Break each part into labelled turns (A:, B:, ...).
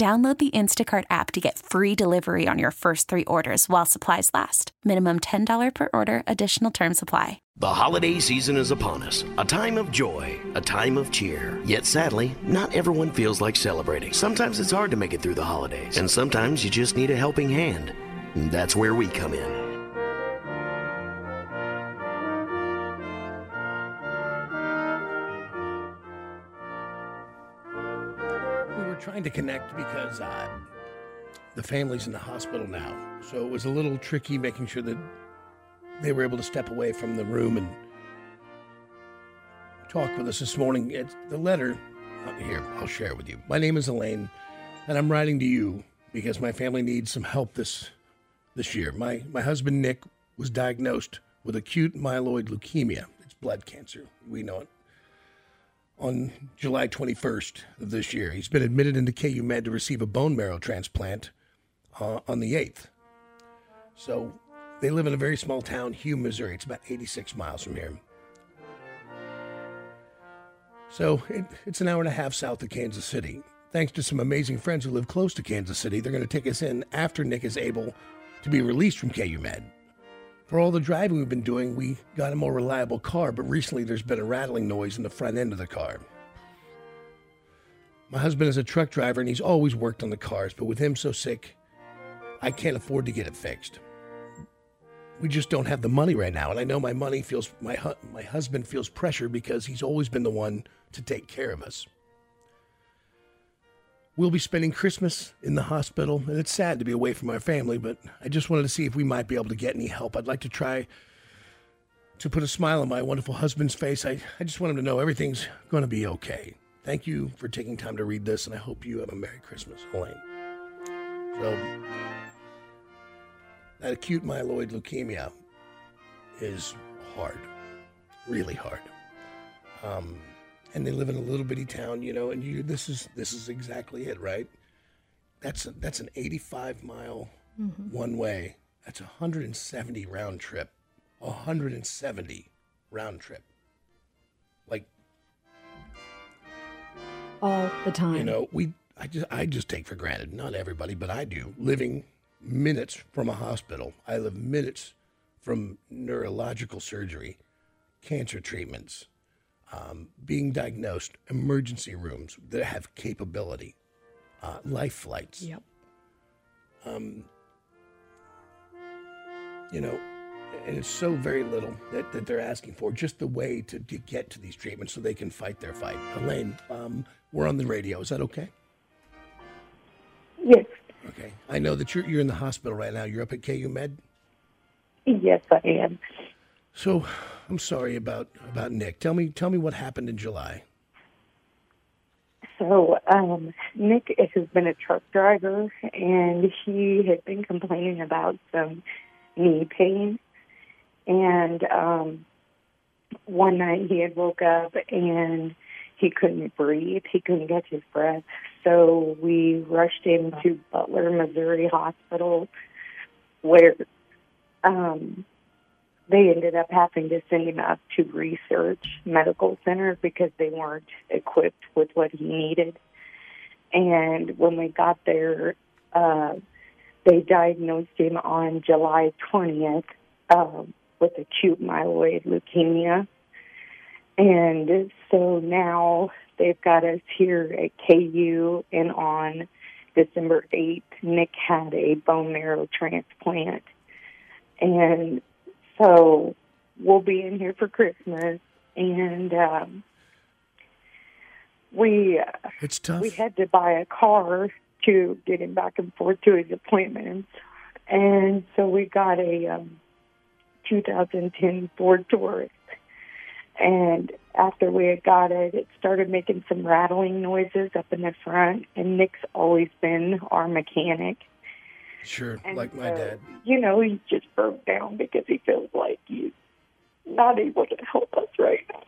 A: Download the Instacart app to get free delivery on your first three orders while supplies last. Minimum $10 per order, additional term supply.
B: The holiday season is upon us, a time of joy, a time of cheer. Yet sadly, not everyone feels like celebrating. Sometimes it's hard to make it through the holidays, and sometimes you just need a helping hand. That's where we come in.
C: Trying to connect because uh, the family's in the hospital now. So it was a little tricky making sure that they were able to step away from the room and talk with us this morning. It's the letter here, I'll share it with you. My name is Elaine, and I'm writing to you because my family needs some help this this year. My my husband Nick was diagnosed with acute myeloid leukemia. It's blood cancer. We know it on July 21st of this year. He's been admitted into KU Med to receive a bone marrow transplant uh, on the 8th. So they live in a very small town, Hume, Missouri. It's about 86 miles from here. So it, it's an hour and a half south of Kansas City. Thanks to some amazing friends who live close to Kansas City, they're going to take us in after Nick is able to be released from KU Med. For all the driving we've been doing, we got a more reliable car, but recently there's been a rattling noise in the front end of the car. My husband is a truck driver and he's always worked on the cars, but with him so sick, I can't afford to get it fixed. We just don't have the money right now, and I know my money feels my hu- my husband feels pressure because he's always been the one to take care of us. We'll be spending Christmas in the hospital, and it's sad to be away from our family, but I just wanted to see if we might be able to get any help. I'd like to try to put a smile on my wonderful husband's face. I, I just want him to know everything's going to be okay. Thank you for taking time to read this, and I hope you have a Merry Christmas, Elaine. So, that acute myeloid leukemia is hard, really hard. Um, and they live in a little bitty town, you know, and you this is this is exactly it, right? That's a, that's an 85 mile mm-hmm. one way. That's a 170 round trip. 170 round trip. Like
D: all the time.
C: you know, we I just I just take for granted, not everybody, but I do, living minutes from a hospital. I live minutes from neurological surgery, cancer treatments, um, being diagnosed, emergency rooms that have capability, uh, life flights.
D: Yep.
C: you know, and it's so very little that, that they're asking for, just the way to, to get to these treatments so they can fight their fight. Elaine, um, we're on the radio. Is that okay?
E: Yes,
C: Okay. I know that you're, you're in the hospital right now. You're up at KU Med.
E: yes, I am.
C: So I'm sorry about, about Nick. Tell me, tell me what happened in July.
E: So, um, Nick has been a truck driver, and he had been complaining about some knee pain. And um, one night he had woke up and he couldn't breathe. He couldn't catch his breath. So we rushed him to Butler, Missouri Hospital, where um, they ended up having to send him up to research medical center because they weren't equipped with what he needed. And when we got there, uh, they diagnosed him on July 20th uh, with acute myeloid leukemia. And so now they've got us here at KU, and on December 8th, Nick had a bone marrow transplant. And so we'll be in here for Christmas. And um, we
C: It's tough.
E: we had to buy a car to get him back and forth to his appointments. And so we got a um, 2010 Ford Taurus. And after we had got it, it started making some rattling noises up in the front. And Nick's always been our mechanic.
C: Sure,
E: And
C: like my
E: so,
C: dad.
E: You know, he just broke down because he feels like he's not able to help us right now.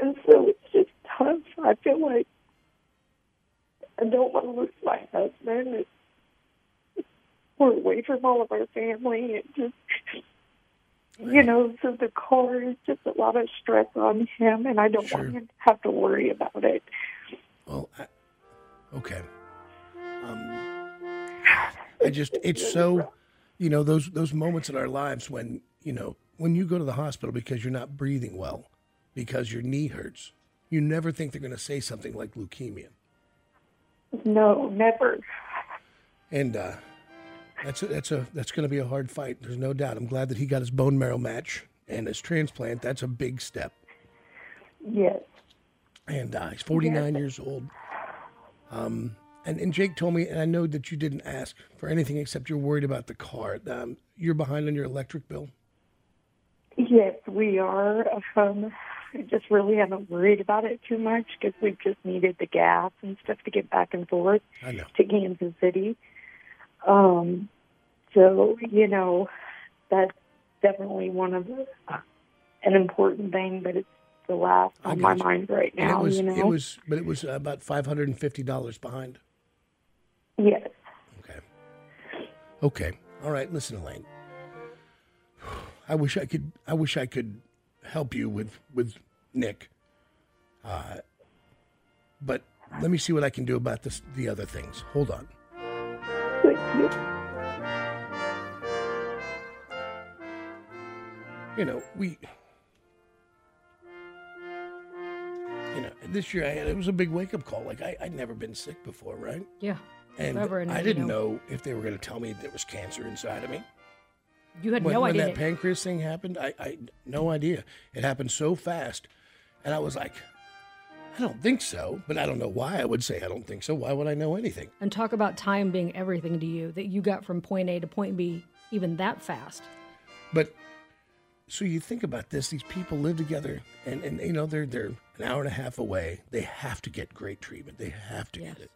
E: And so it's just tough. I feel like I don't want to lose my husband. It's, we're away from all of our family. It just, you know, so the car is just a lot of stress on him, and I don't
C: Sure.
E: want him to have to worry about it.
C: Well, I, okay. I just it's so, you know, those those moments in our lives when you know when you go to the hospital because you're not breathing well, because your knee hurts. You never think they're going to say something like leukemia,
E: No, never.
C: and uh, that's a, that's a that's going to be a hard fight. There's no doubt. I'm glad that he got his bone marrow match and his transplant. That's a big step.
E: Yes.
C: and uh, he's 49 years old. Um, and, and Jake told me, and I know that you didn't ask for anything except you're worried about the car. Um, you're behind on your electric bill.
E: Yes, we are. Um, I just really haven't worried about it too much because we've just needed the gas and stuff to get back and forth to Kansas City. Um, so you know, that's definitely one of the, uh, an important thing, but it's the last on my
C: you.
E: mind right now.
C: it was,
E: you know.
C: it was, but it was about $550 behind.
E: Yes.
C: Okay. Okay. All right. Listen, Elaine. I wish I could. I wish I could help you with with Nick. Uh, but let me see what I can do about this. The other things. Hold on.
E: Thank you.
C: you know, we, you know, this year I had, it was a big wake up call. Like I, I'd never been sick before, right?
D: Yeah.
C: And I didn't
D: know.
C: know if they were going to tell me there was cancer inside of me.
D: You had
C: When,
D: no
C: when
D: idea.
C: that pancreas thing happened, I, I no idea. It happened so fast, and I was like, I don't think so. But I don't know why I would say I don't think so. Why would I know anything?
D: and talk about time being everything to you that you got from point A to point B even that fast.
C: But so you think about this: these people live together, and, and you know they're they're an hour and a half away. They have to get great treatment. They have to
D: Yes.
C: get it,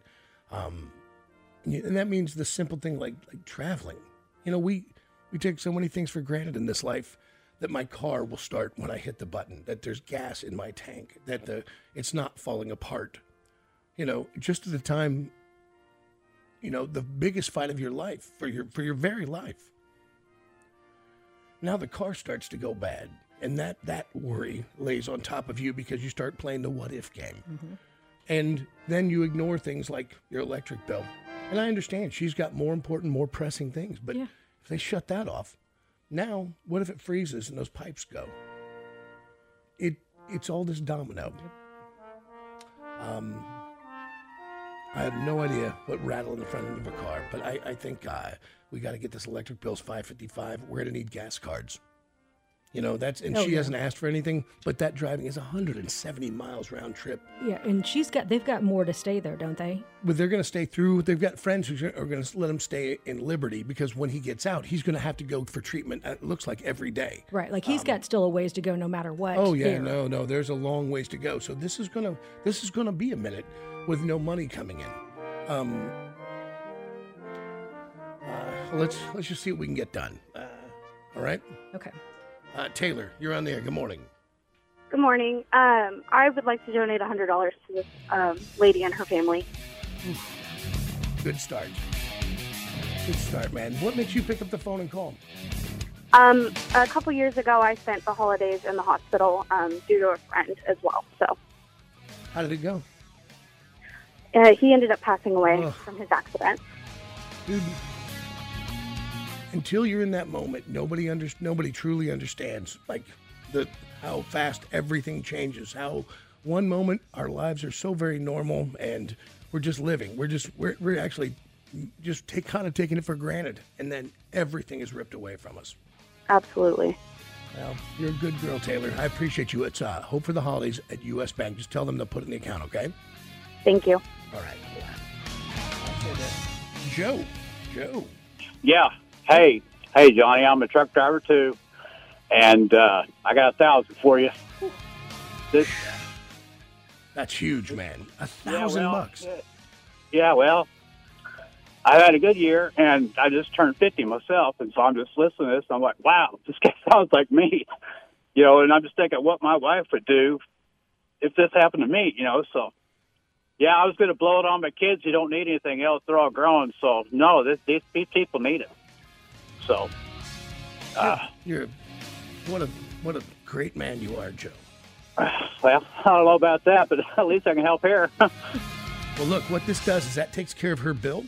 C: um, and, that means the simple thing like like traveling. You know, we we take so many things for granted in this life. That my car will start when I hit the button. That there's gas in my tank. That the it's not falling apart. You know, just at the time. You know, the biggest fight of your life for your for your very life now the car starts to go bad and that that worry lays on top of you because you start playing the what if game mm-hmm. and then you ignore things like your electric bill and i understand she's got more important more pressing things but
D: Yeah.
C: if they shut that off now what if it freezes and those pipes go it it's all this domino um I have no idea what rattled in the front of a car, but I, I think uh, we got to get this electric bill's five fifty five. We're gonna need gas cards. You know that's and
D: Oh,
C: she
D: yeah.
C: hasn't asked for anything, but that driving is 170 miles round trip.
D: Yeah, and she's got they've got more to stay there, don't they?
C: But they're gonna stay through. They've got friends who are gonna let him stay in Liberty because when he gets out, he's gonna have to go for treatment. uh, It looks like every day.
D: Right. Like he's got still a ways to go no matter what.
C: Um, Oh yeah,
D: here.
C: no, no. There's a long ways to go. So this is gonna this is gonna be a minute with no money coming in. Um, uh, let's let's just see what we can get done. Uh, all right,
D: Okay.
C: Uh, Taylor, you're on there. Good morning.
F: Good morning. Um, I would like to donate $100 to this um, lady and her family.
C: Good start. Good start, man. What makes you pick up the phone and call?
F: Um, a couple years ago, I spent the holidays in the hospital um, due to a friend as well. So
C: How did it go,
F: uh, he ended up passing away
C: Ugh.
F: from his accident.
C: dude? Until you're in that moment, nobody under, nobody truly understands like the how fast everything changes. How one moment our lives are so very normal and we're just living. We're just we're we're actually just take kind of taking it for granted, and then everything is ripped away from us.
F: Absolutely.
C: Well, you're a good girl, Taylor. I appreciate you. It's uh, Hope for the Holidays at U.S. Bank. Just tell them to put it in the account, okay?
F: Thank you.
C: All right. Joe. Joe.
G: Yeah. Hey, hey, Johnny. I'm a truck driver too, and uh, I got a thousand for you. This,
C: That's huge, man. A
G: yeah,
C: thousand
G: well,
C: bucks.
G: Yeah, well, I had a good year, and I just turned 50 myself, and so I'm just listening to this. And I'm like, wow, this guy sounds like me, you know. And I'm just thinking what my wife would do if this happened to me, you know. So, yeah, I was going to blow it on my kids. You don't need anything else; they're all grown. So, no, this, these people need it. So, uh,
C: You're what a what a great man you are, Joe.
G: well, I don't know about that, but at least I can help her.
C: Well, look, what this does is that takes care of her bill.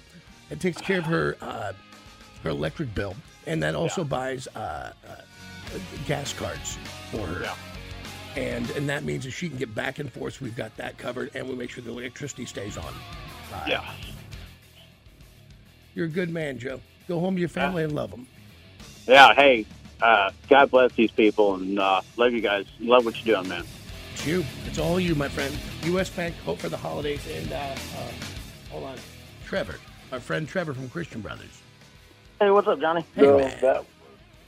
C: It takes care of her uh, her electric bill, and that also buys uh, uh, gas cards for her.
G: Yeah.
C: And and that means that she can get back and forth. We've got that covered, and we make sure the electricity stays on. Uh,
G: yeah.
C: You're a good man, Joe. Go home to your family and love them.
G: Yeah, hey, uh, God bless these people and uh, love you guys. Love what you're doing, man.
C: It's you. It's all you, my friend. U.S. Bank. Hope for the holidays. And uh, uh, hold on, Trevor, our friend Trevor from Christian Brothers.
H: Hey, what's up, Johnny?
C: Hey, man.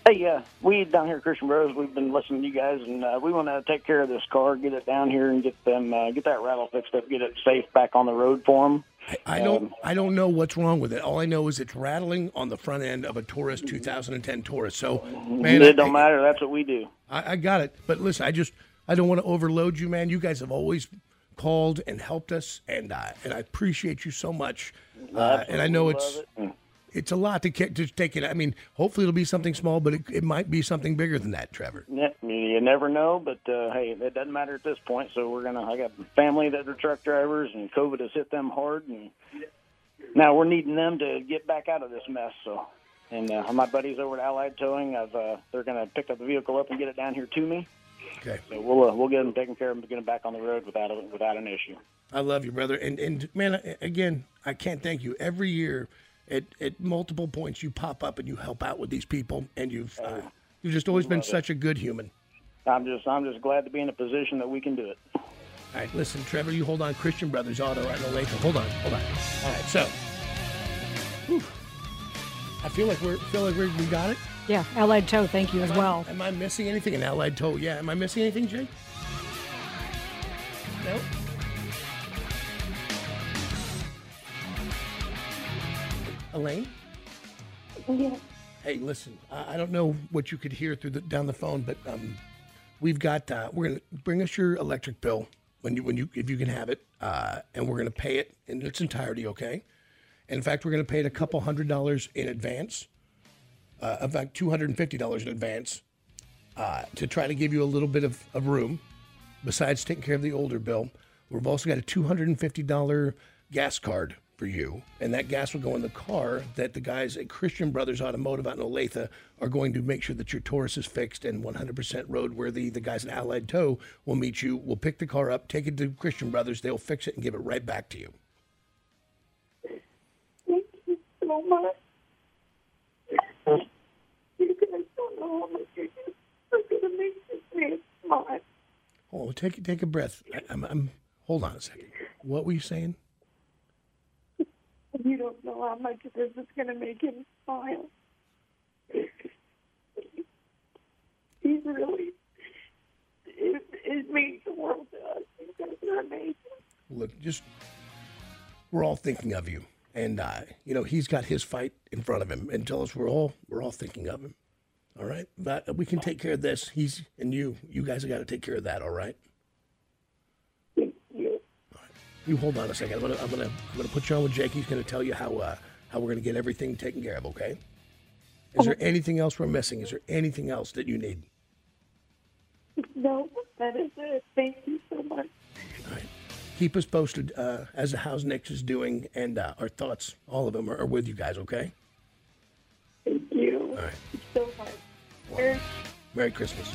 H: Hey, uh, we down here at Christian Bros. We've been listening to you guys, and uh, we want to take care of this car, get it down here, and get them, uh, get that rattle fixed up, get it safe back on the road for them.
C: I don't. I don't know what's wrong with it. All I know is it's rattling on the front end of a Taurus 2010 Taurus. So, man,
H: it don't
C: I,
H: matter. That's what we do.
C: I, I got it. But listen, I just I don't want to overload you, man. You guys have always called and helped us, and uh, and I appreciate you so much. Uh, and I know it's
H: it.
C: It's a lot to, take it. I mean, hopefully it'll be something small, but it, it might be something bigger than that, Trevor.
H: Yeah, You never know, but uh, hey, it doesn't matter at this point. So we're gonna. I got family that are truck drivers, and COVID has hit them hard, and now we're needing them to get back out of this mess. So, and uh, my buddies over at Allied Towing, I've uh, they're gonna pick up the vehicle up and get it down here to me.
C: Okay.
H: So we'll uh, we'll get them taken care of and get them back on the road without a, without an issue.
C: I love you, brother. And and man, again, I can't thank you. Every year, at at multiple points, you pop up and you help out with these people, and you've uh, you've just always been such a good human.
H: I'm just I'm just glad to be in a position that we can do it.
C: All right, listen, Trevor, you hold on. Christian Brothers Auto at Olathe. Hold on, hold on. All right, so, whew, I feel like we're feel like we're, we got it.
D: Yeah, Allied Tow, thank you as
C: Am I-
D: well.
C: Am I missing anything? An Allied Tow? Yeah. Am I missing anything, Jake? No. Elaine.
E: Yeah.
C: Hey, listen. I I don't know what you could hear through the down the phone, but um, we've got. Uh, we're gonna bring us your electric bill when you when you if you can have it, uh, and we're gonna pay it in its entirety. Okay. And in fact, we're gonna pay it a couple hundred dollars in advance. Uh, in fact, two hundred and fifty dollars in advance uh, to try to give you a little bit of, of room. Besides taking care of the older bill, we've also got a two hundred and fifty dollar gas card for you, and that gas will go in the car that the guys at Christian Brothers Automotive out in Olathe are going to make sure that your Taurus is fixed and 100% roadworthy. The guys at Allied Tow will meet you. We'll pick the car up, take it to Christian Brothers. They'll fix it and give it right back to you.
E: Thank you so much. You guys don't know how much you do. I'm gonna make this man smile.
C: Oh, take take a breath. I, I'm, I'm. Hold on a second. What were you saying?
E: You don't know how much this is gonna make him smile. He's really. It, it means the world to us. You guys are amazing.
C: look, just we're all thinking of you, and uh, you know he's got his fight in front of him, and tell us we're all we're all thinking of him. All right, but we can take care of this. He's and you, you guys have got to take care of that. All right.
E: Thank you.
C: You hold on a second. I'm gonna I'm gonna I'm gonna put you on with Jake. He's gonna tell you how uh, how we're gonna get everything taken care of. Okay. Is there anything else we're missing? Is there anything else that you need?
E: No, that is it. Thank you so much.
C: Keep us posted uh, as to how Nick is doing, and uh, our thoughts, all of them, are, are with you guys. Okay.
E: Thank you
C: All right.
E: so much.
C: Merry Christmas.